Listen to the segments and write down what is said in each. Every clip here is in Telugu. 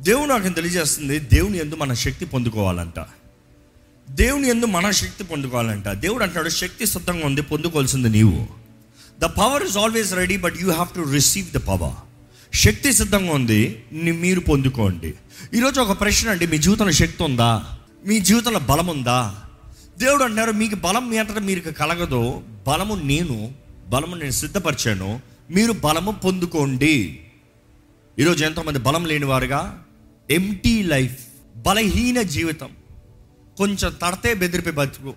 దేవుడు నాకు తెలియజేస్తుంది దేవుని ఎందు మన శక్తి పొందుకోవాలంట. దేవుని ఎందు మన శక్తి పొందుకోవాలంట. దేవుడు అంటున్నాడు శక్తి సిద్ధంగా ఉంది పొందుకోవాల్సింది నీవు. The power is always ready but you have to receive the power శక్తి సిద్ధంగా ఉంది మీరు పొందుకోండి. ఈరోజు ఒక ప్రశ్న అండి మీ జీవితంలో శక్తి ఉందా? మీ జీవితంలో బలం ఉందా? దేవుడు అంటారు మీకు బలం మీ అంతటా మీకు కలగదు. బలము నేను బలము నేను సిద్ధపరిచాను. మీరు బలము పొందుకోండి. ఈరోజు ఎంతోమంది బలం లేని వారుగా ఎంటీ లైఫ్ బలహీన జీవితం. కొంచెం తడితే బెదిరిపోయి బతుకు.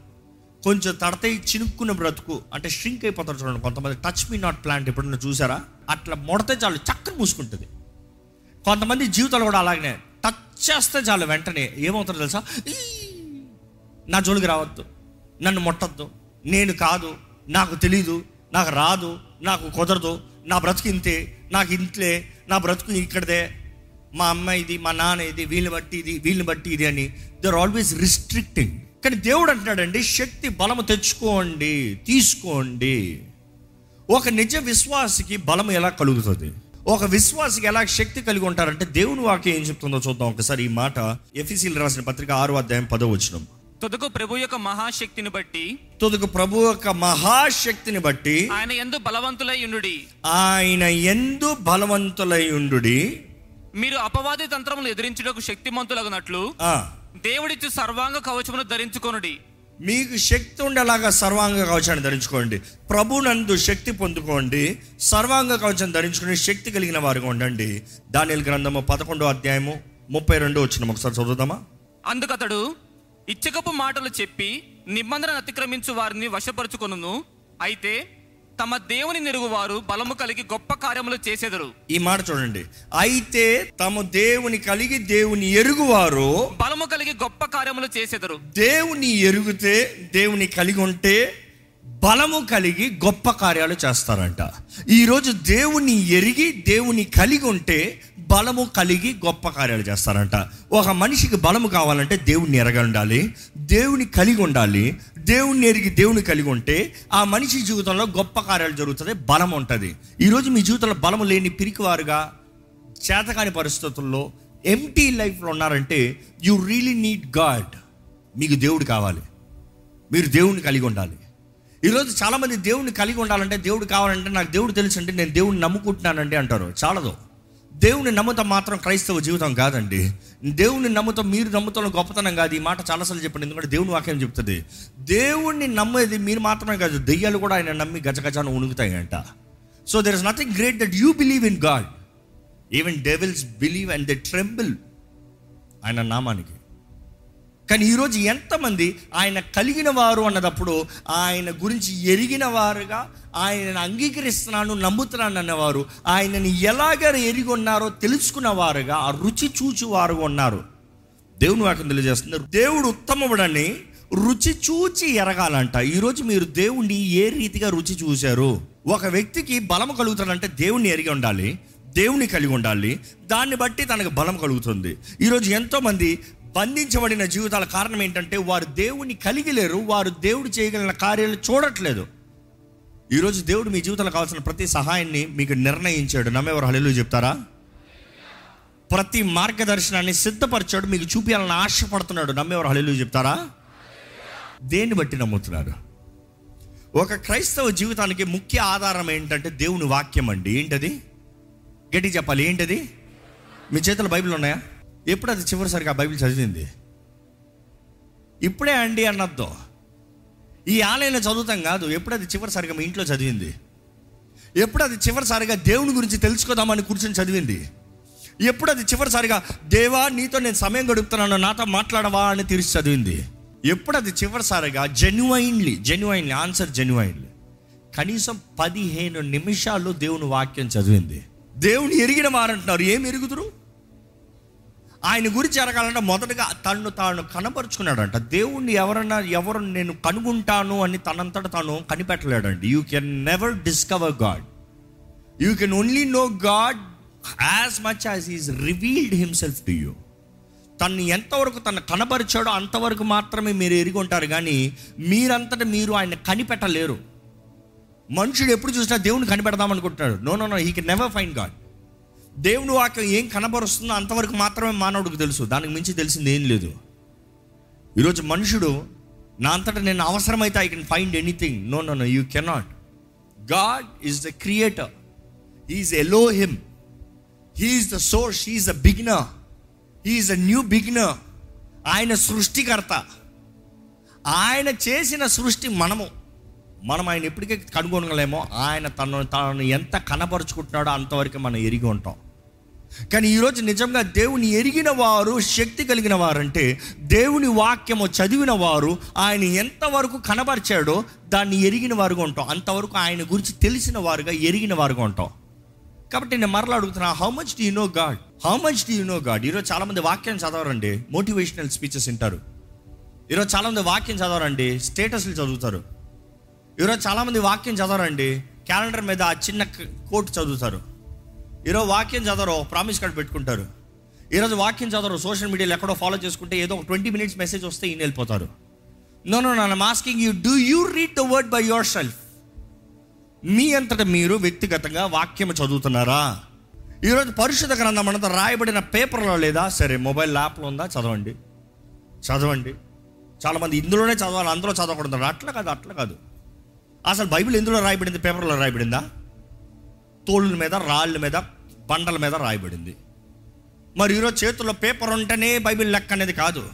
కొంచెం తడితే చినుక్కున్న బ్రతుకు. అంటే షింక్ అయిపోతారు చూడండి కొంతమంది. టచ్ మీ నాట్ ప్లాంట్ ఎప్పుడన్నా చూసారా? అట్లా మొడతే చాలు చక్కని మూసుకుంటుంది. కొంతమంది జీవితాలు కూడా అలాగనే. టచ్ చేస్తే చాలు వెంటనే. ఏమవుతారు తెలుసా? నా జోలికి రావద్దు. నన్ను ముట్టద్దు. నేను కాదు. నాకు తెలీదు. నాకు రాదు. నాకు కుదరదు. నా బ్రతుకు ఇంతే. నాకు ఇంట్లే. నా బ్రతుకు ఇక్కడదే. మా అమ్మ ఇది మా నాన్న ఇది వీళ్ళని బట్టి ఇది వీళ్ళని బట్టి ఇది అని. దే ఆర్ ఆల్వేస్ రిస్ట్రిక్టింగ్ కానీ దేవుడు అంటున్నాడండి శక్తి బలము తెచ్చుకోండి తీసుకోండి. ఒక నిజ విశ్వాసికి బలం ఎలా కలుగుతుంది? ఒక విశ్వాసికి ఎలా శక్తి కలిగి ఉంటారంటే దేవుని వాక్యం ఏం చెప్తుందో చూద్దాం ఒకసారి. ఈ మాట ఎఫీసీలు రాసిన పత్రిక ఆరు అధ్యాయం పదో వచ్చినాం తుదకు ప్రభు యొక్క మహాశక్తిని బట్టి తుదకు ప్రభు యొక్క మహాశక్తిని బట్టి ఆయన ఎందు బలవంతులై ఉండుడి. ఆయన ఎందు బలవంతులై ఉండుడి. మీరు అపవాది తంత్రములు ఎదిరించుటకు శక్తిమంతులగునట్లు దేవుడిచ్చు సర్వాంగ కవచమును ధరించుకొనుడి. మీకు శక్తి ఉండేలాగా సర్వాంగ కవచాన్ని ధరించుకోండి. ప్రభునందు శక్తి పొందుకోండి. సర్వాంగ కవచం ధరించుకుని శక్తి కలిగిన వారుగా ఉండండి. దానిల గ్రంథము పదకొండో అధ్యాయము ముప్పై రెండు వచ్చిన ఒకసారి చదువుదామా? అందుకతడు ఇచ్చకపు మాటలు చెప్పి నిబంధన అతిక్రమించు వారిని వశపరుచుకొనును. అయితే తమ దేవుని నెరుగువారు బలము కలిగి గొప్ప కార్యములు చేసెదరు. ఈ మాట చూడండి. అయితే తమ దేవుని కలిగి దేవుని ఎరుగువారు బలము కలిగి గొప్ప కార్యములు చేసెదరు. దేవుని ఎరుగుతే దేవుని కలిగి ఉంటే బలము కలిగి గొప్ప కార్యాలు చేస్తారంట. ఈరోజు దేవుని ఎరిగి దేవుని కలిగి ఉంటే బలము కలిగి గొప్ప కార్యాలు చేస్తారంట. ఒక మనిషికి బలము కావాలంటే దేవుని ఎరగ ఉండాలి దేవుని కలిగి ఉండాలి దేవుణ్ణి ఎరిగి దేవుని కలిగి ఉంటే ఆ మనిషి జీవితంలో గొప్ప కార్యాలు జరుగుతుంది బలం ఉంటుంది. ఈరోజు మీ జీవితంలో బలం లేని పిరికివారుగా చేతకాని పరిస్థితుల్లో ఎంటీ లైఫ్లో ఉన్నారంటే యు రియలీ నీడ్ గాడ్ మీకు దేవుడు కావాలి. మీరు దేవుణ్ణి కలిగి ఉండాలి. ఈరోజు చాలామంది దేవుణ్ణి కలిగి ఉండాలంటే దేవుడు కావాలంటే నాకు దేవుడు తెలుసు అంటే నేను దేవుడిని నమ్ముకుంటున్నానండి అంటారు. చాలదు. దేవుని నమ్ముతాం మాత్రం క్రైస్తవ జీవితం కాదండి. దేవుని నమ్ముతాం మీరు నమ్ముతాం గొప్పతనం కాదు. ఈ మాట చాలాసార్లు చెప్పండి. ఎందుకంటే దేవుని వాక్యం చెప్తుంది. దేవుణ్ణి నమ్మేది మీరు మాత్రమే కాదు. దెయ్యాలు కూడా ఆయన నమ్మి గజగజాను ఉణుకుతాయంట. So there is nothing great that you believe in God even devils believe and they tremble ఆయన నామానికి. కానీ ఈరోజు ఎంతమంది ఆయన కలిగిన వారు అన్నదప్పుడు ఆయన గురించి ఎరిగిన వారుగా ఆయనను అంగీకరిస్తున్నాను నమ్ముతున్నాను అన్నవారు ఆయనని ఎలాగ ఎరిగి ఉన్నారో తెలుసుకున్న వారుగా ఆ రుచి చూచి వారు ఉన్నారు. దేవుని వాక్యం తెలియజేస్తున్నారు దేవుడు ఉత్తమముడని రుచి చూచి ఎరగాలంట. ఈరోజు మీరు దేవుణ్ణి ఏ రీతిగా రుచి చూశారు? ఒక వ్యక్తికి బలం కలుగుతాడంటే దేవుణ్ణి ఎరిగి ఉండాలి దేవుని కలిగి ఉండాలి. దాన్ని బట్టి తనకు బలం కలుగుతుంది. ఈరోజు ఎంతోమంది బంధించబడిన జీవితాల కారణం ఏంటంటే వారు దేవుని కలిగి లేరు వారు దేవుడు చేయగలిగిన కార్యాలు చూడట్లేదు. ఈరోజు దేవుడు మీ జీవితంలో కావాల్సిన ప్రతి సహాయాన్ని మీకు నిర్ణయించాడు. నమ్మేవారు హల్లెలూయా చెప్తారా? ప్రతి మార్గదర్శనాన్ని సిద్ధపరిచాడు మీకు చూపించాలని ఆశపడుతున్నాడు. నమ్మేవారు హల్లెలూయా చెప్తారా? దేన్ని బట్టి నమ్ముతున్నారు ఒక క్రైస్తవ జీవితానికి ముఖ్య ఆధారం ఏంటంటే దేవుని వాక్యం అండి. ఏంటది? గట్టి చెప్పాలి ఏంటది? మీ చేతుల బైబిల్ ఉన్నాయా? ఎప్పుడు అది చివరిసారిగా ఆ బైబిల్ చదివింది? ఇప్పుడే అండి అన్నద్దు. ఈ ఆలయంలో చదువుతాం కాదు ఎప్పుడు అది చివరిసారిగా మీ ఇంట్లో చదివింది? ఎప్పుడు అది చివరిసారిగా దేవుని గురించి తెలుసుకుందామని కూర్చొని చదివింది? ఎప్పుడు అది చివరిసారిగా దేవా నీతో నేను సమయం గడుపుతున్నాను నాతో మాట్లాడవా అని తీర్చి చదివింది? ఎప్పుడు అది చివరిసారిగా జెన్యువైన్లీ జెన్యువైన్లీ ఆన్సర్ జెన్యువైన్లీ కనీసం పదిహేను నిమిషాల్లో దేవుని వాక్యం చదివింది. దేవుని ఎరిగిన వారంటున్నారు ఏం ఎరుగుదురు? ఆయన గురించి జరగాలంటే మొదటగా తను తాను కనపరుచుకున్నాడంట. దేవుణ్ణి ఎవరన్నా ఎవరు నేను కనుగొంటాను అని తనంతట తాను కనిపెట్టలేడండి. You can never discover God you can only know God as much as is revealed himself to you తను ఎంతవరకు తను కనపరిచాడో అంతవరకు మాత్రమే మీరు ఎరిగి ఉంటారు కానీ మీరంతటా మీరు ఆయన కనిపెట్టలేరు. మనుషుడు ఎప్పుడు చూసినా దేవుని కనిపెడదాం అనుకుంటున్నాడు. No no no he can never find God దేవుని వాక్యం ఏం కనబరుస్తుందో అంతవరకు మాత్రమే మానవుడికి తెలుసు. దానికి మించి తెలిసింది ఏం లేదు. ఈరోజు మనుషుడు నా అంతటా నేను అవసరమైతే I can find anything no no no you cannot God is the creator he's allow him he's the source he's the beginner he's the new beginner ఆయన సృష్టికర్త. ఆయన చేసిన సృష్టి మనము. మనం ఆయన ఎప్పటికీ కనుగొనగలేమో ఆయన తను తనను ఎంత కనపరుచుకుంటున్నాడో అంతవరకు మనం ఎరిగి ఉంటాం. కానీ ఈరోజు నిజంగా దేవుని ఎరిగిన వారు శక్తి కలిగిన వారంటే దేవుని వాక్యము చదివిన వారు ఆయన ఎంతవరకు కనబరిచాడో దాన్ని ఎరిగిన వారుగా ఉంటాం. అంతవరకు ఆయన గురించి తెలిసిన వారుగా ఎరిగిన వారుగా ఉంటాం. కాబట్టి నేను మరలా అడుగుతున్నా how much do you know God how much do you know God ఈరోజు చాలామంది వాక్యం చదవరండి మోటివేషనల్ స్పీచెస్ వింటారు. ఈరోజు చాలామంది వాక్యం చదవరండి స్టేటస్లు చదువుతారు. ఈరోజు చాలామంది వాక్యం చదవరండి. క్యాలెండర్ మీద ఆ చిన్న కోట్ చదువుతారు. ఈరోజు వాక్యం చదవరు ప్రామిస్ కార్డ్ పెట్టుకుంటారు. ఈరోజు వాక్యం చదవరు సోషల్ మీడియాలో ఎక్కడో ఫాలో చేసుకుంటే ఏదో ఒక ట్వంటీ మినిట్స్ మెసేజ్ వస్తే ఈయన వెళ్ళిపోతారు. నో నో నన్ను asking you do you read the word by your yourself అంతటా మీరు వ్యక్తిగతంగా వాక్యం చదువుతున్నారా? ఈరోజు పరిశుద్ధ గ్రంథం అంతా రాయబడిన పేపర్లో లేదా? సరే మొబైల్ యాప్లో ఉందా? చదవండి. చదవండి. చాలామంది ఇందులోనే చదవాలి అందులో చదవకూడదు. అట్లా కాదు అట్లా కాదు. అసలు బైబిల్ ఎందులో రాయబడింది? పేపర్లో రాయబడిందా? తోళ్ళ మీద రాళ్ళ మీద బండల మీద రాయబడింది. మరి ఈరోజు చేతుల్లో పేపర్ ఉంటేనే బైబిల్ లెక్క అనేది కాదు.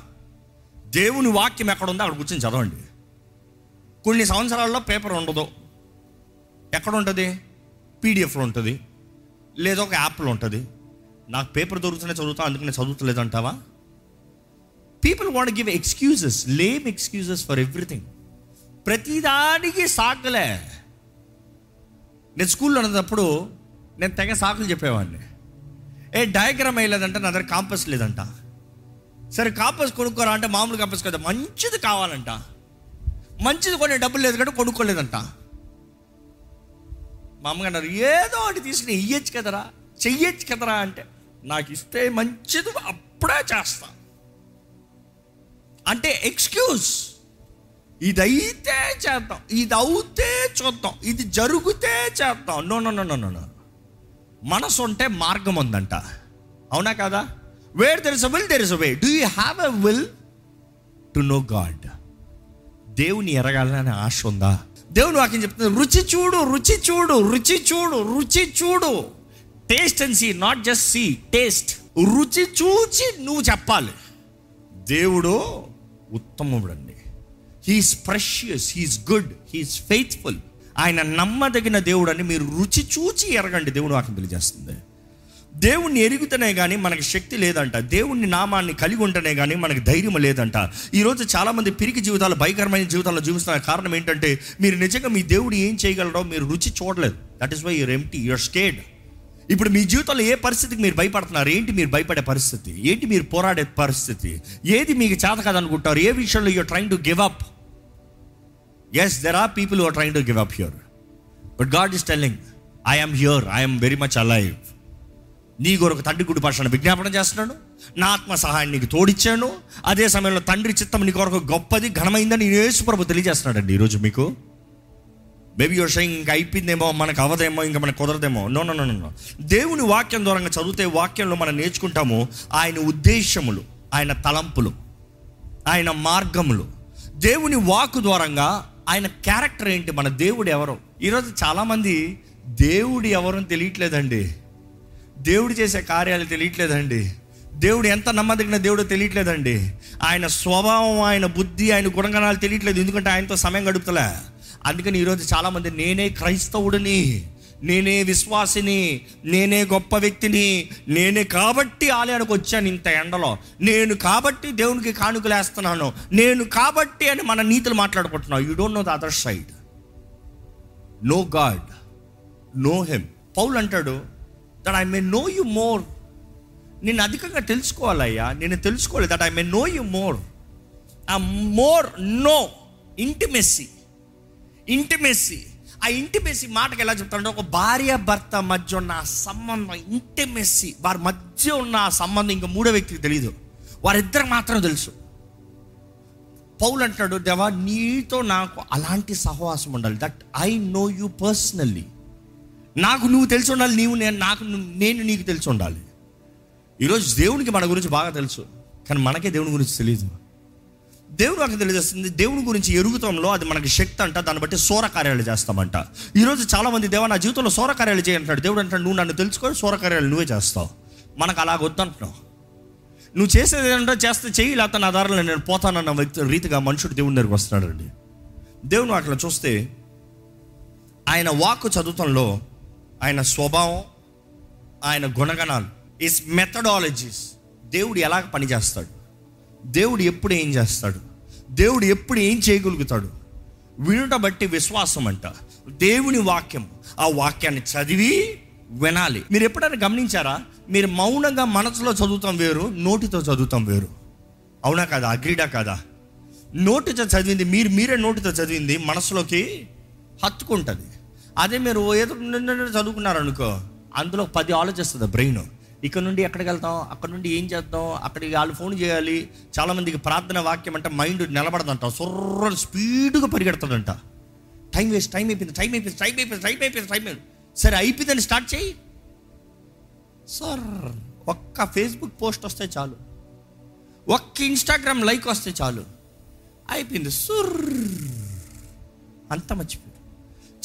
దేవుని వాక్యం ఎక్కడ ఉందో అక్కడ కూర్చొని చదవండి. కొన్ని సంవత్సరాల్లో పేపర్ ఉండదు. ఎక్కడ ఉంటుంది? పీడిఎఫ్లో ఉంటుంది. లేదా ఒక యాప్లో ఉంటుంది. నాకు పేపర్ దొరుకుతూనే చదువుతా అందుకు నేను చదువుతలేదు అంటావా people want give excuses lame excuses for everything ప్రతిదానికి సాకులే. నేను స్కూల్లో ఉన్నప్పుడు నేను తెగ సాకులు చెప్పేవాడిని. ఏ డయాగ్రామ్ వేయలేదంట నా దగ్గర కాంపస్ లేదంట. సరే కాంపస్ కొనుక్కోరా అంటే మామూలు కాంపస్ కదా మంచిది కావాలంట. మంచిది కొనే డబ్బులు లేదు కంటే కొనుక్కోలేదంట. మా అమ్మగారు అన్నారు ఏదో ఒకటి తీసుకుని ఇయ్యచ్చు కదరా చెయ్యొచ్చు కదరా అంటే నాకు ఇస్తే మంచిది అప్పుడే చేస్తా. అంటే ఎక్స్క్యూజ్. ఇదైతే చేద్దాం. ఇది అవుతే చూద్దాం. ఇది జరిగితే చేద్దాం. No no no no no మనసు ఉంటే మార్గం ఉందంట అవునా కదా? Where there is a will there is a way do you have a will to know God దేవుని ఎరగాలని ఆశ ఉందా? దేవుని వాక్యం చెప్తుంది రుచి చూడు రుచి చూడు రుచి చూడు రుచి చూడు. Taste and see not just see taste రుచి చూచి నువ్వు చెప్పాలి. దేవుడు ఉత్తముడు అండి he's precious he's good he's faithful ఆయన నమ్మదగిన దేవుడు అని మీరు రుచి చూచి ఎరగండి. దేవుడు వాక్యం తెలియజేస్తుంది. దేవుణ్ణి ఎరుగుతనే కానీ మనకి శక్తి లేదంట. దేవుణ్ణి నామాన్ని కలిగి ఉంటేనే కానీ మనకి ధైర్యం లేదంట. ఈరోజు చాలామంది పిరికి జీవితాలు భయంకరమైన జీవితాల్లో జీవిస్తున్న కారణం ఏంటంటే మీరు నిజంగా మీ దేవుడు ఏం చేయగలరో మీరు రుచి చూడలేదు. That is why you're empty your state ఇప్పుడు మీ జీవితంలో ఏ పరిస్థితికి మీరు భయపడుతున్నారు? ఏంటి మీరు భయపడే పరిస్థితి? ఏంటి మీరు పోరాడే పరిస్థితి? ఏది మీకు చేత కాదనుకుంటారు? ఏ విషయంలో you're trying to give up as there are people are trying to give up here but God is telling I'm here I'm very much alive నీ కొరకు తండ్రి గుడి భాషను విజ్ఞాపనం చేస్తున్నాను. నా ఆత్మ సహాయం నీకు తోడిచ్చాను. అదే సమయంలో తండ్రి చిత్తం నీ కొరకు గొప్పది ఘనమైందని యేసు ప్రభు తెలియజేస్తున్నాడండి ఈరోజు మీకు. మేబీ యువర్ షైంగ్ ఇంకా అయిపోయిందేమో మనకు అవదేమో ఇంకా మనకు కుదరదేమో. నో నో నో నో దేవుని వాక్యం ద్వారా చదివితే వాక్యంలో మనం నేర్చుకుంటాము ఆయన ఉద్దేశములు ఆయన తలంపులు ఆయన మార్గములు. దేవుని వాక్ ద్వారంగా ఆయన క్యారెక్టర్ ఏంటి? మన దేవుడు ఎవరు? ఈరోజు చాలామంది దేవుడు ఎవరని తెలియట్లేదండి. దేవుడు చేసే కార్యాలు తెలియట్లేదండి. దేవుడు ఎంత నమ్మదగిన దేవుడో తెలియట్లేదండి. ఆయన స్వభావం ఆయన బుద్ధి ఆయన గుణగణాలు తెలియట్లేదు. ఎందుకంటే ఆయనతో సమయం గడుపుతలే. అందుకని ఈరోజు చాలామంది నేనే క్రైస్తవుడిని. నేనే విశ్వాసిని నేనే గొప్ప వ్యక్తిని నేనే కాబట్టి ఆలయానికి వచ్చాను ఇంత ఎండలో. నేను కాబట్టి దేవునికి కానుకలేస్తున్నాను. నేను కాబట్టి అని మన నీతులు మాట్లాడుకుంటున్నాం you don't know the other side know God know him Paul అంటాడు that I may know you more నేను అధికంగా తెలుసుకోవాలయ్యా. నేను తెలుసుకోవాలి. That I may know you more uh more know intimacy intimacy uh intimacy మాటకి ఎలా చెప్తాడంటే ఒక భార్య భర్త మధ్య ఉన్న ఆ సంబంధం ఇంటిమెస్సీ వారి మధ్య ఉన్న ఆ సంబంధం ఇంకా మూడో వ్యక్తికి తెలియదు వారిద్దరు మాత్రం తెలుసు. పౌలు అంటాడు దేవా నీతో నాకు అలాంటి సహవాసం ఉండాలి. That I know you personally నాకు నువ్వు తెలిసి ఉండాలి నీవు నేను నాకు నేను నీకు తెలిసి ఉండాలి. ఈరోజు దేవునికి మన గురించి బాగా తెలుసు. కానీ మనకే దేవుని గురించి తెలియదు. దేవుడు నాకు తెలియజేస్తుంది దేవుని గురించి ఎరుగుతంలో అది మనకి శక్తి అంట దాన్ని బట్టి సోర కార్యాలు చేస్తామంట. ఈరోజు చాలామంది దేవ నా జీవితంలో సోర కార్యాలు చేయంటాడు దేవుడు అంటాడు నువ్వు నన్ను తెలుసుకొని సోర కార్యాలు నువ్వే చేస్తావు. మనకు అలాగ వద్దంటున్నావు. నువ్వు చేసేది ఏంటంటే చేస్తే చెయ్యి లేకపోతే నా దారిలో నేను పోతానన్న వ్యక్తి రీతిగా మనుషుడు దేవుని దగ్గరికి వస్తున్నాడండి. దేవుని అట్లా చూస్తే ఆయన వాక్కు చదువుతంలో ఆయన స్వభావం ఆయన గుణగణాలు ఇస్ మెథడాలజీస్ దేవుడు ఎలాగ పనిచేస్తాడు? దేవుడు ఎప్పుడు ఏం చేస్తాడు? దేవుడు ఎప్పుడు ఏం చేయగలుగుతాడు? వినుట బట్టి విశ్వాసం అంట. దేవుని వాక్యం. ఆ వాక్యాన్ని చదివి వినాలి. మీరు ఎప్పుడైనా గమనించారా? మీరు మౌనంగా మనసులో చదువుతాం వేరు నోటితో చదువుతాం వేరు. అవునా కాదా? అగ్రిడా కదా? నోటితో చదివింది మీరు మీరే నోటితో చదివింది మనసులోకి హత్తుకుంటుంది. అదే మీరు ఏదో చదువుకున్నారనుకో అందులో పది ఆలోచిస్తుంది బ్రెయిన్. ఇక్కడ నుండి ఎక్కడికి వెళ్తాం? అక్కడ నుండి ఏం చేద్దాం? అక్కడికి వాళ్ళు ఫోన్ చేయాలి. చాలామందికి ప్రార్థన వాక్యం అంటే మైండ్ నిలబడదంట. సొర్ర స్పీడ్గా పరిగెడుతుందంట. టైం వేస్ట్ టైం అయిపోయింది టైం అయిపోయింది టైం అయిపోయింది టైం అయిపోయింది టైం అయిపోయింది. సరే అయిపోయిందని స్టార్ట్ చేయి. సార్ ఒక్క ఫేస్బుక్ పోస్ట్ వస్తే చాలు. ఒక్క ఇన్స్టాగ్రామ్ లైక్ వస్తే చాలు. అయిపోయింది. సుర్ అంత మర్చిపోయింది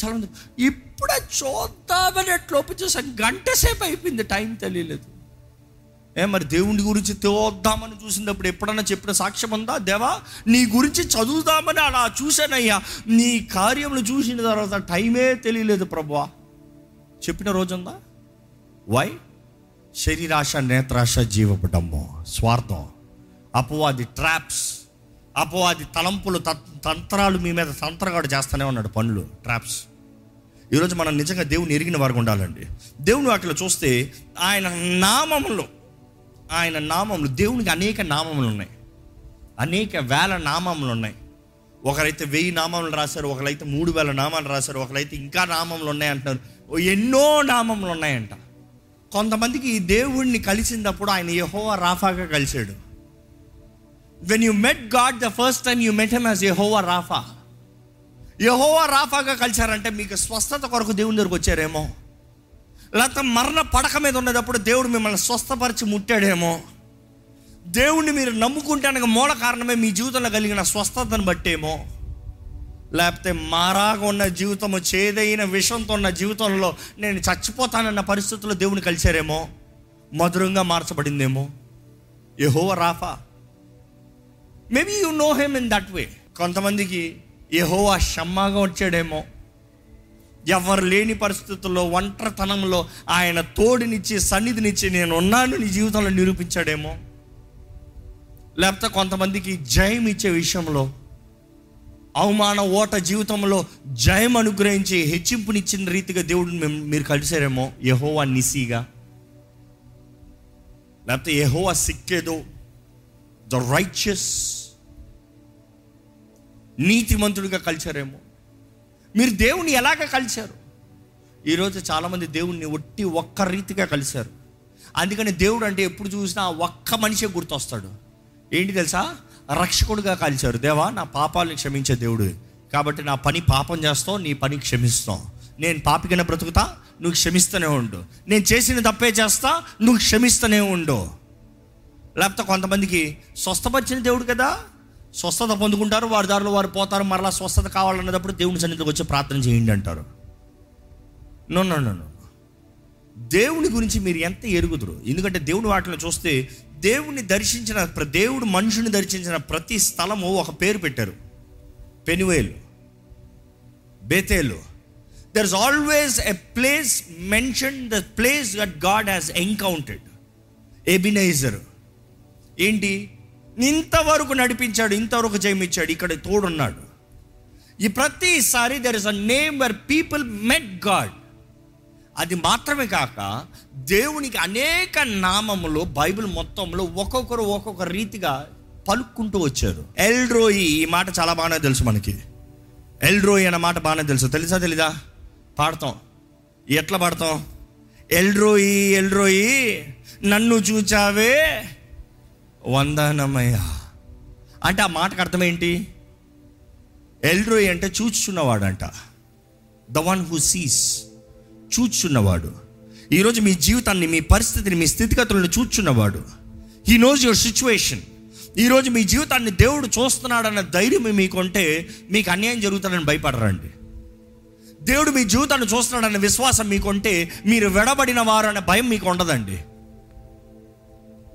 చాలా ఇప్పుడే చూద్దామని ఎట్లా ఓపెన్ గంట సేపు అయిపోయింది టైం తెలియలేదు. ఏ మరి దేవుడి గురించి తోద్దామని చూసినప్పుడు ఎప్పుడన్నా చెప్పిన సాక్ష్యం ఉందా? దేవా నీ గురించి చదువుదామని అలా చూశానయ్యా. నీ కార్యములు చూసిన తర్వాత టైమే తెలియలేదు ప్రభువా. చెప్పిన రోజుందా? వై? శరీరాశ నేత్రాశ జీవపడము స్వార్థం అపవాది ట్రాప్స్ అపవాది తలంపులు తంత్రాలు మీ మీద తంత్రగాడు చేస్తూనే ఉన్నాడు పనులు ట్రాప్స్ ఈరోజు మనం నిజంగా దేవుని ఎరిగిన వారికి ఉండాలండి. దేవుని వాటిలో చూస్తే ఆయన నామములు ఆయన నామములు దేవునికి అనేక నామములు ఉన్నాయి. అనేక వేల నామములు ఉన్నాయి. ఒకరైతే వెయ్యి నామములు రాశారు ఒకరైతే మూడు వేల నామాలు రాశారు ఒకరైతే ఇంకా నామములు ఉన్నాయంటున్నారు ఓ ఎన్నో నామములు ఉన్నాయంట. కొంతమందికి ఈ దేవుణ్ణి కలిసినప్పుడు ఆయన యహోవ రాఫాగా కలిశాడు. When you met God the first time you met him as Jehovah Rapha Jehovah రాఫాగా కలిశారంటే మీకు స్వస్థత కొరకు దేవుని దగ్గరకు వచ్చారేమో. లేకపోతే మరణ పడక మీద ఉన్నప్పుడు దేవుడు మిమ్మల్ని స్వస్థపరిచి ముట్టాడేమో. దేవుణ్ణి మీరు నమ్ముకుంటానికి మూల కారణమే మీ జీవితంలో కలిగిన స్వస్థతను బట్టేమో. లేకపోతే మారాగా ఉన్న జీవితము చేదైన విషంతో ఉన్న జీవితంలో నేను చచ్చిపోతానన్న పరిస్థితుల్లో దేవుని కలిశారేమో. మధురంగా మార్చబడిందేమో. Jehovah Rapha maybe you know him in that way కొంతమందికి యహోవా షమ్మాగా వచ్చాడేమో. ఎవరు లేని పరిస్థితుల్లో ఒంటరితనంలో ఆయన తోడునిచ్చి సన్నిధినిచ్చి నేను ఉన్నాను నీ జీవితంలో నిరూపించాడేమో. లేకపోతే కొంతమందికి జయం ఇచ్చే విషయంలో అవమాన ఓట జీవితంలో జయం అనుగ్రహించి హెచ్చింపునిచ్చిన రీతిగా దేవుడిని మేము- మీరు కలిసారేమో యహోవా నిసిగా. లేకపోతే యహోవా సిక్కేదో ద రైచియస్ నీతిమంతుడిగా కలిశారేమో. మీరు దేవుని ఎలాగ కలిశారు? ఈరోజు చాలామంది దేవుణ్ణి ఒట్టి ఒక్క రీతిగా కలిశారు. అందుకని దేవుడు అంటే ఎప్పుడు చూసినా ఒక్క మనిషే గుర్తొస్తాడు. ఏంటి తెలుసా? రక్షకుడిగా కలిశారు దేవా నా పాపాలను క్షమించే దేవుడు. కాబట్టి నా పని పాపం చేస్తావు నీ పని క్షమిస్తాం నేను పాపికైనా బ్రతుకుతా నువ్వు క్షమిస్తూనే ఉండు. నేను చేసిన తప్పే చేస్తా నువ్వు క్షమిస్తూనే ఉండు. లేకపోతే కొంతమందికి స్వస్థపరిచిన దేవుడు కదా? స్వస్థత పొందుకుంటారు వారి దారిలో వారు పోతారు మరలా స్వస్థత కావాలన్నప్పుడు దేవుని సన్నిధికి వచ్చి ప్రార్థన చేయండి అంటారు. నో నో నో దేవుని గురించి మీరు ఎంత ఎరుగుదురు? ఎందుకంటే దేవుని వాటిలో చూస్తే దేవుని దర్శించిన ప్ర- దేవుడు మనుషుని దర్శించిన ప్రతి స్థలము ఒక పేరు పెట్టారు. Penuel Bethel. There is always a place mention the place that God has encountered Ebenezer ఏంటి? ఇంతవరకు నడిపించాడు ఇంతవరకు జయమిచ్చాడు ఇక్కడ తోడున్నాడు. ఈ ప్రతిసారి there is a name where people met God అది మాత్రమే కాక దేవునికి అనేక నామములు బైబిల్ మొత్తంలో ఒక్కొక్కరు ఒక్కొక్క రీతిగా పలుక్కుంటూ వచ్చారు. ఎల్డ్రోయి ఈ మాట చాలా బాగానే తెలుసు మనకి. ఎల్డ్రోయి అన్న మాట బాగానే తెలుసు. తెలుసా తెలీదా? పాడతాం. ఎట్లా పాడతాం? ఎల్డ్రోయి ఎల్డ్రోయి నన్ను చూచావే వందనమయ్యా. అంటే ఆ మాటకు అర్థం ఏంటి? ఎల్డ్రోయి అంటే చూచుచున్నవాడంట. ద వన్ హూ సీస్ చూచున్నవాడు ఈరోజు మీ జీవితాన్ని మీ పరిస్థితిని మీ స్థితిగతులను చూచున్నవాడు హీ నోస్ యువర్ సిచ్యువేషన్ ఈరోజు మీ జీవితాన్ని దేవుడు చూస్తున్నాడన్న ధైర్యం మీకుంటే మీకు అన్యాయం జరుగుతుందని భయపడరండి. దేవుడు మీ జీవితాన్ని చూస్తున్నాడన్న విశ్వాసం మీకుంటే మీరు వెడబడిన వారు అనే భయం మీకు ఉండదండి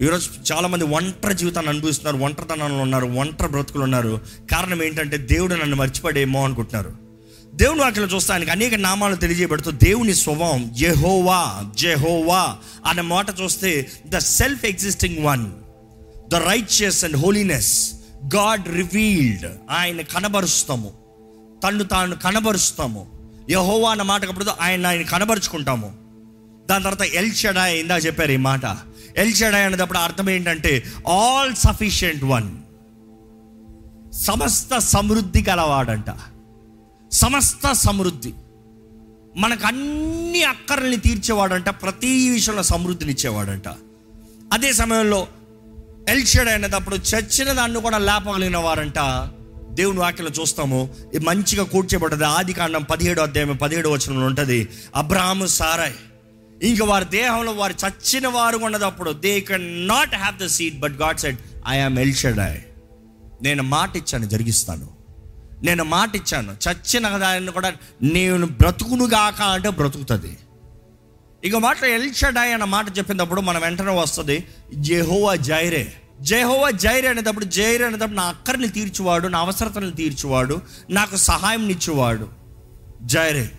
ఈరోజు చాలామంది ఒంటరి జీవితాన్ని అనుభవిస్తున్నారు ఒంటరితనంలో ఉన్నారు ఒంటరి బ్రతుకులు ఉన్నారు. కారణం ఏంటంటే దేవుడు నన్ను మర్చిపడేమో అనుకుంటున్నారు. దేవుని వాక్యలో చూస్తే ఆయనకి అనేక నామాలు తెలియజేయబడుతూ దేవుని స్వభావం జెహోవా జెహోవా అనే మాట చూస్తే the self existing one the righteous and holiness God revealed ఆయన కనబరుస్తాము తను తాను కనబరుస్తాము యహోవా అన్న మాట కప్పుడు ఆయన ఆయన కనబరుచుకుంటాము. దాని తర్వాత ఎల్ షడాయ్ ఇందా చెప్పారు ఈ మాట. ఎల్ అనేటప్పుడు అర్థం ఏంటంటే ఆల్ సఫిషియంట్ వన్. సమస్త సమృద్ధి గలవాడంట. సమస్త సమృద్ధి. మనకు అన్ని అక్కర్లని తీర్చేవాడంట ప్రతి విషయంలో సమృద్ధిని ఇచ్చేవాడంట అదే సమయంలో ఎల్షెడ్ అయినప్పుడు చచ్చిన దాన్ని కూడా లేపగలిగిన వారంట దేవుని వాక్యలో చూస్తాము ఇది మంచిగా కూర్చోబడ్డది. ఆది కాండం పదిహేడు అధ్యాయం పదిహేడు వచనంలో ఉంటుంది అబ్రాహము సారాయ్. ఇంకా వారి దేహంలో వారు చచ్చిన వారు ఉన్నదప్పుడు they can not have the seed but God said I am నేను మాట ఇచ్చాను జరిగిస్తాను. నేను మాట ఇచ్చాను. చచ్చిన దాన్ని కూడా నేను బ్రతుకునుగాక అంటే బ్రతుకుతుంది. ఇక మాట ఎల్షడాయ్ అన్న మాట చెప్పినప్పుడు మనం వెంటనే వస్తుంది జెహోవా జైరే. జెహోవా జైర్ అనేటప్పుడు జైర్ అనేటప్పుడు నా అక్కర్ని తీర్చువాడు నా అవసరతలను తీర్చువాడు నాకు సహాయం ఇచ్చేవాడు. జైరే.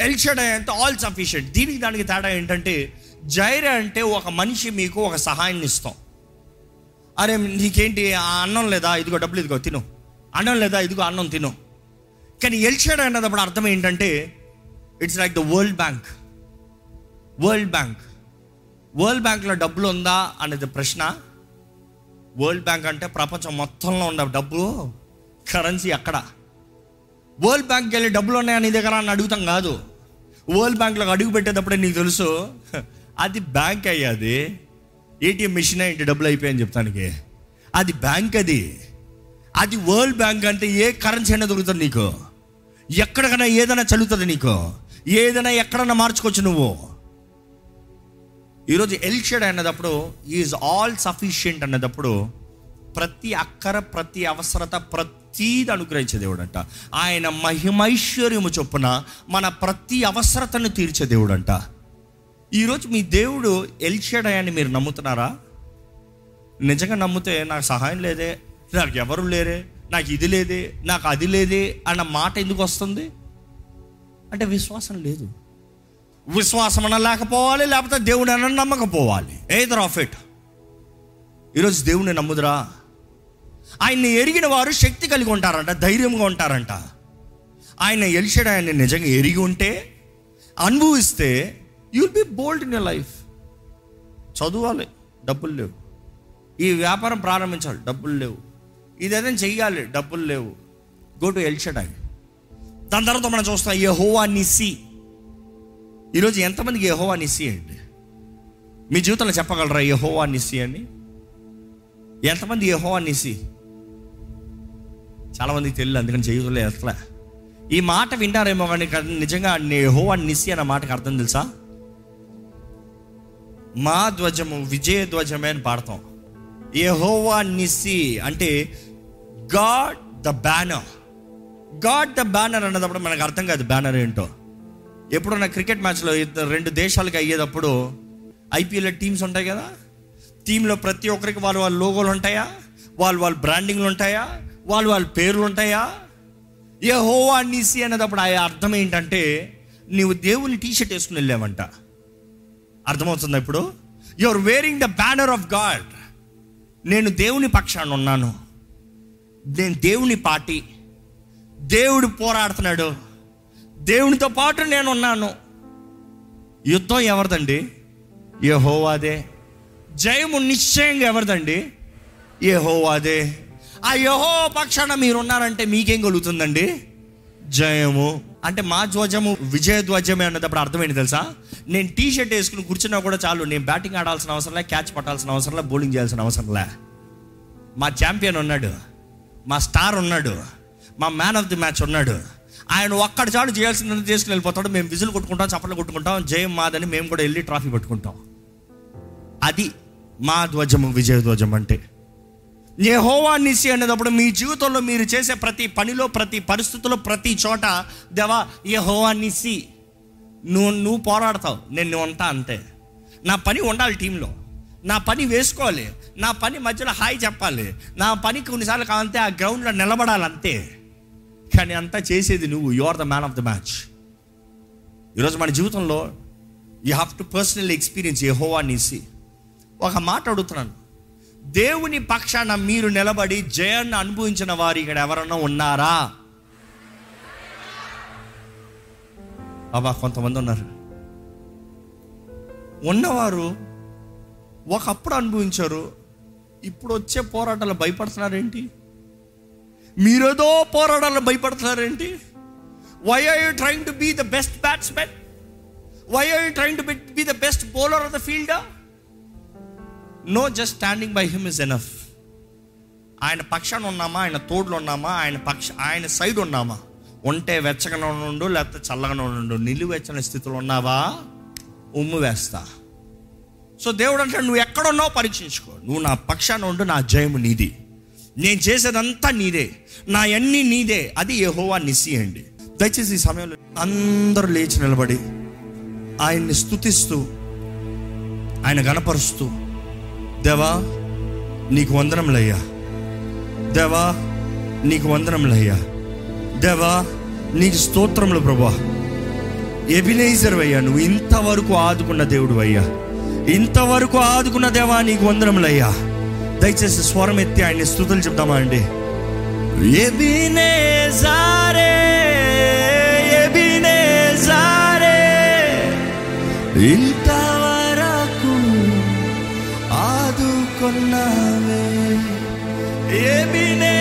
ఎల్షడాయ్ అంటే ఆల్ సఫిషియంట్ దీనికి దానికి తేడా ఏంటంటే జైర అంటే ఒక మనిషి మీకు ఒక సహాయాన్ని ఇస్తాం. అరే నీకేంటి ఆ అన్నం లేదా? ఇదిగో డబ్బులు ఇదిగో తిను. అన్నం లేదా? ఇదిగో అన్నం తిను. కానీ ఎల్షాడ్ అన్నప్పుడు అర్థం ఏంటంటే it's like the world bank world bank world బ్యాంక్లో డబ్బులు ఉందా అనేది ప్రశ్న. వరల్డ్ బ్యాంక్ అంటే ప్రపంచం మొత్తంలో ఉన్న డబ్బు కరెన్సీ అక్కడ. వరల్డ్ బ్యాంక్కి వెళ్ళి డబ్బులు ఉన్నాయా నీ దగ్గర అని అడుగుతాం కాదు. వరల్డ్ బ్యాంక్లో అడుగు పెట్టేటప్పుడే నీకు తెలుసు. అది బ్యాంక్ అయ్యాది ఏటీఎం మిషన్ ఏంటి డబ్బులు అయిపోయాయని చెప్తానికి. అది బ్యాంక్ అది. అది వరల్డ్ బ్యాంక్ అంటే ఏ కరెన్సీ అయినా దొరుకుతుంది నీకు. ఎక్కడికైనా ఏదైనా చదువుతుంది నీకు. ఏదైనా ఎక్కడైనా మార్చుకోవచ్చు నువ్వు. ఈరోజు ఎల్షెడ్ అన్నదప్పుడు ఈజ్ ఆల్ సఫిషియంట్ అన్నదప్పుడు ప్రతి అక్కర ప్రతి అవసరత ప్రతీది అనుగ్రహించే దేవుడు అంట ఆయన మహిమైశ్వర్యము చొప్పున మన ప్రతి అవసరతను తీర్చే దేవుడు అంట ఈరోజు మీ దేవుడు ఎల్షెడ్ అని మీరు నమ్ముతున్నారా? నిజంగా నమ్మితే నాకు సహాయం లేదే నాకు ఎవరు లేరే నాకు ఇది లేదే నాకు అది లేదే అన్న మాట ఎందుకు వస్తుంది? అంటే విశ్వాసం లేదు. విశ్వాసం అన్న లేకపోవాలి లేకపోతే దేవుడు అన్న నమ్మకపోవాలి. ఏదర్ ఆఫ్ ఇట్ ఈరోజు దేవుని నమ్ముదురా? ఆయన్ని ఎరిగిన వారు శక్తి కలిగి ఉంటారంట ధైర్యంగా ఉంటారంట. ఆయన ఎలిషాడు ఆయన నిజంగా ఎరిగి ఉంటే అనుభవిస్తే you'll be bold in your life చదవాలి డబ్బులు లేవు. ఈ వ్యాపారం ప్రారంభించాలి డబ్బులు లేవు. ఇదేదైనా చెయ్యాలి డబ్బులు లేవు. గో టు ఎల్షడాయ్ దాని తర్వాత మనం చూస్తాం యహోవా నిసి ఈరోజు ఎంతమందికి యహోవా నిసి అండి? మీ జీవితంలో చెప్పగలరా యహోవా నిసి అని? ఎంతమంది యహోవా నిసి చాలామందికి తెలియదు అందుకని జీవితంలో అసలు. ఈ మాట వింటారేమో కానీ నిజంగా నిజంగా అని నిసి అన్న మాటకు అర్థం తెలుసా? మా ధ్వజము విజయ ధ్వజమే అని పాడతాం. యహోవా నిసి అంటే God the banner. God the banner అన్నదప్పుడు మనకు అర్థం కాదు బ్యానర్ ఏంటో. ఎప్పుడన్నా క్రికెట్ మ్యాచ్లో ఇద్దరు రెండు దేశాలకి అయ్యేటప్పుడు ఐపీఎల్ టీమ్స్ ఉంటాయి కదా? టీంలో ప్రతి ఒక్కరికి వాళ్ళు వాళ్ళ లోగోలు ఉంటాయా? వాళ్ళు వాళ్ళ బ్రాండింగ్లు ఉంటాయా? వాళ్ళు వాళ్ళ పేర్లు ఉంటాయా? ఏ హోవా నిసి అనేటప్పుడు ఆ అర్థం ఏంటంటే నీవు దేవుని టీ షర్ట్ వేసుకుని వెళ్ళావంట. అర్థమవుతుంది ఇప్పుడు? Are wearing the banner of God నేను దేవుని పక్షాన ఉన్నాను. నేను దేవుని పార్టీ. దేవుడు పోరాడుతున్నాడు. దేవునితో పాటు నేను ఉన్నాను. యుద్ధం ఎవరిదండి? ఏ హోవాదే జయము నిశ్చయంగా ఎవరిదండి? ఏ హోవాదే ఆ యహో పక్షాన మీరు ఉన్నారంటే మీకేం కలుగుతుందండి? జయము. అంటే మా ధ్వజము విజయ ధ్వజమే అన్నప్పుడు అర్థమైంది తెలుసా? నేను టీ షర్ట్ వేసుకుని కూర్చున్నా కూడా చాలు నేను బ్యాటింగ్ ఆడాల్సిన అవసరం లే క్యాచ్ పట్టాల్సిన అవసరం లే బౌలింగ్ చేయాల్సిన అవసరం లే. మా ఛాంపియన్ ఉన్నాడు మా స్టార్ ఉన్నాడు మా మ్యాన్ ఆఫ్ ది మ్యాచ్ ఉన్నాడు. ఆయన ఒక్కడి చాటు చేయాల్సిందని చేసుకుని వెళ్ళిపోతాడు మేము విజులు కొట్టుకుంటాం చప్పట్లు కొట్టుకుంటాం జయం మాదని మేము కూడా వెళ్ళి ట్రాఫీ పట్టుకుంటాం. అది మా ధ్వజము విజయ ధ్వజం అంటే. యహోవా నిసి అనేటప్పుడు మీ జీవితంలో మీరు చేసే ప్రతి పనిలో ప్రతి పరిస్థితుల్లో ప్రతి చోట దేవా యహోవా నిసి నువ్వు నువ్వు పోరాడతావు. నేను ఉంటా అంతే నా పని ఉండాలి టీంలో. నా పని వేసుకోవాలి. నా పని మధ్యలో హాయ్ చెప్పాలి. నా పని కొన్నిసార్లు కావాలంటే ఆ గ్రౌండ్లో నిలబడాలి అంతే. కానీ అంతా చేసేది నువ్వు. You are the man of the match ఈరోజు మన జీవితంలో you have to personal experience Jehovah Nissi ఒక మాట అడుగుతున్నాను. దేవుని పక్షాన మీరు నిలబడి జయాన్ని అనుభవించిన వారు ఇక్కడ ఎవరన్నా ఉన్నారా? అబ్బా కొంతమంది ఉన్నారు. ఉన్నవారు ఒకప్పుడు అనుభవించారు ఇప్పుడు వచ్చే పోరాటాలు భయపడుతున్నారేంటి? మీరేదో పోరాటాలు భయపడుతున్నారేంటి? Why are you trying to be the best batsmen why are you trying to be the best bowler of the fielder no just standing by him is enough ఆయన పక్షాన ఉన్నామా? ఆయన తోడులో ఉన్నామా? ఆయన పక్ష ఆయన సైడ్ ఉన్నామా? ఉంటే వెచ్చగానే ఉండు లేకపోతే చల్లగానే ఉండు. నిలువెచ్చని స్థితిలో ఉన్నావా? ఉమ్ము వేస్తా. సో దేవుడు అంటే నువ్వు ఎక్కడున్నావు పరీక్షించుకో. నువ్వు నా పక్షాన ఉండు నా జయము నీది. నేను చేసేదంతా నీదే. నా అన్ని నీదే. అది యహోవా నిసి అండి దయచేసి ఈ సమయంలో అందరూ లేచి నిలబడి ఆయన్ని స్తుతిస్తూ ఆయన గణపరుస్తూ దేవా నీకు వందనములయ్యా. దేవా నీకు వందనములయ్యా. దేవా నీకు స్తోత్రములు ప్రభా ఎబినేజర్ అయ్యా నువ్వు ఇంతవరకు ఆదుకున్న దేవుడు అయ్యా ఇంతవరకు ఆదుకున్న దేవా నీకు వందనములయ్యా. దయచేసి స్వరం ఎత్తి ఆయన్ని స్థుతులు చెప్తామా అండి? ఎబినేజారే ఇంత ఆదుకున్నావే ఎబినేజారే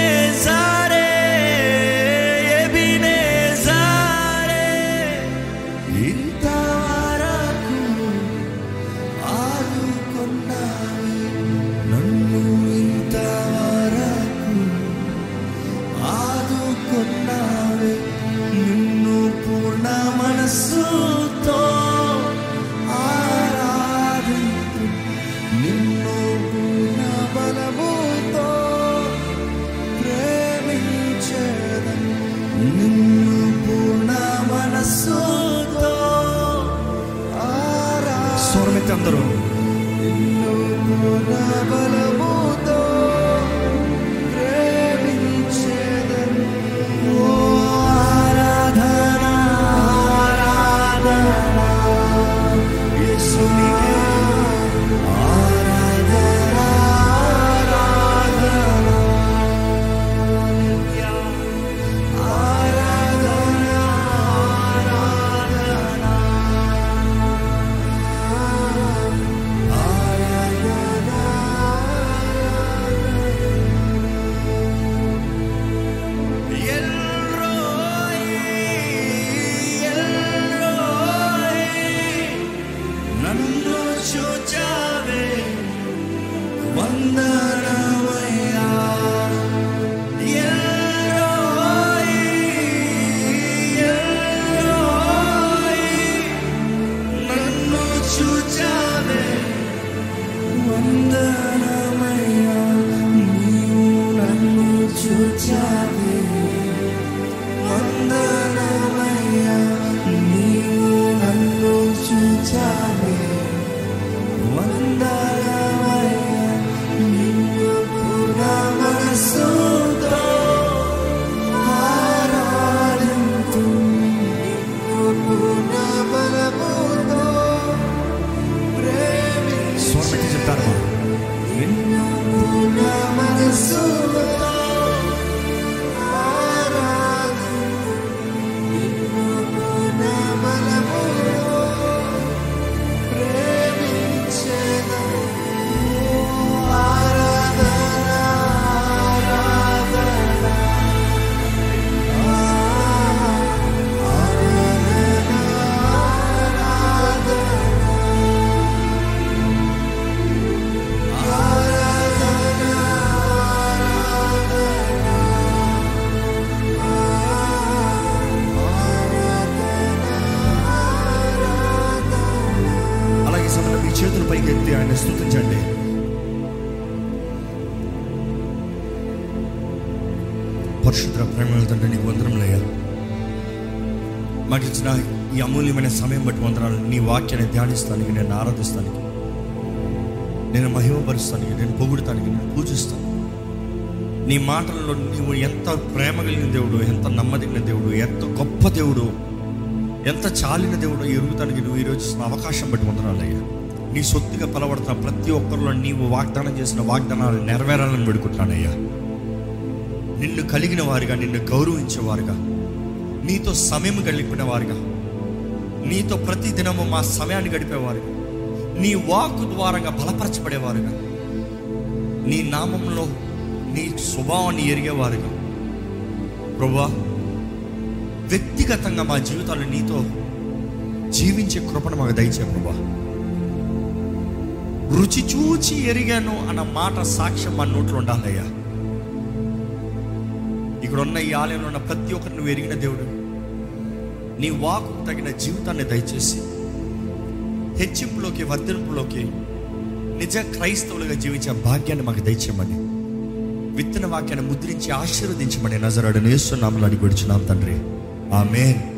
పరిశుద్ధ ప్రేమ తండ్రి నీకు వందరంలయ్యా మాకు ఇచ్చిన ఈ అమూల్యమైన సమయం బట్టి వందనాలు. నీ వాక్యాన్ని ధ్యానిస్తానికి నేను ఆరాధిస్తానికి నేను మహిమపరుస్తానికి నేను పొగుడుతానికి నేను పూజిస్తాను. నీ మాటల్లో నీవు ఎంత ప్రేమ కలిగిన దేవుడు ఎంత నమ్మదగిన దేవుడు ఎంత గొప్ప దేవుడు ఎంత చాలిన దేవుడు ఎరుగుతానికి నువ్వు ఈరోజు ఇచ్చిన అవకాశం బట్టి వందనాలయ్యా నీ సొత్తుగా పలవడుతున్న ప్రతి ఒక్కరిలో నీవు వాగ్దానం చేసిన వాగ్దానాలు నెరవేరాలని పెడుకుంటానయ్యా నిన్ను కలిగిన వారుగా నిన్ను గౌరవించేవారుగా. నీతో సమయం గడిపిన వారుగా నీతో ప్రతి దినము మా సమయాన్ని గడిపేవారుగా. నీ వాక్ ద్వారంగా బలపరచబడేవారుగా. నీ నామంలో నీ స్వభావాన్ని ఎరిగేవారుగా. ప్రభా వ్యక్తిగతంగా మా జీవితాలు నీతో జీవించే కృపను మాకు దయచే ప్రభా. రుచి చూచి ఎరిగాను అన్న మాట సాక్ష్యం మా నోట్లో ఉండాలయ్యా ఇక్కడ ఉన్న ఈ ఆలయంలో ఉన్న ప్రతి ఒక్కరిని నువ్వు ఎరిగిన దేవుడు. నీ వాకు తగిన జీవితాన్ని దయచేసి హెచ్చింపులోకి వర్ధింపులోకి నిజ క్రైస్తవులుగా జీవించే భాగ్యాన్ని మాకు దయచేయమని విత్తన వాక్యాన్ని ముద్రించి ఆశీర్వదించమని నజరాడు నేస్తున్నాము అడిగి తండ్రి. ఆమెన్.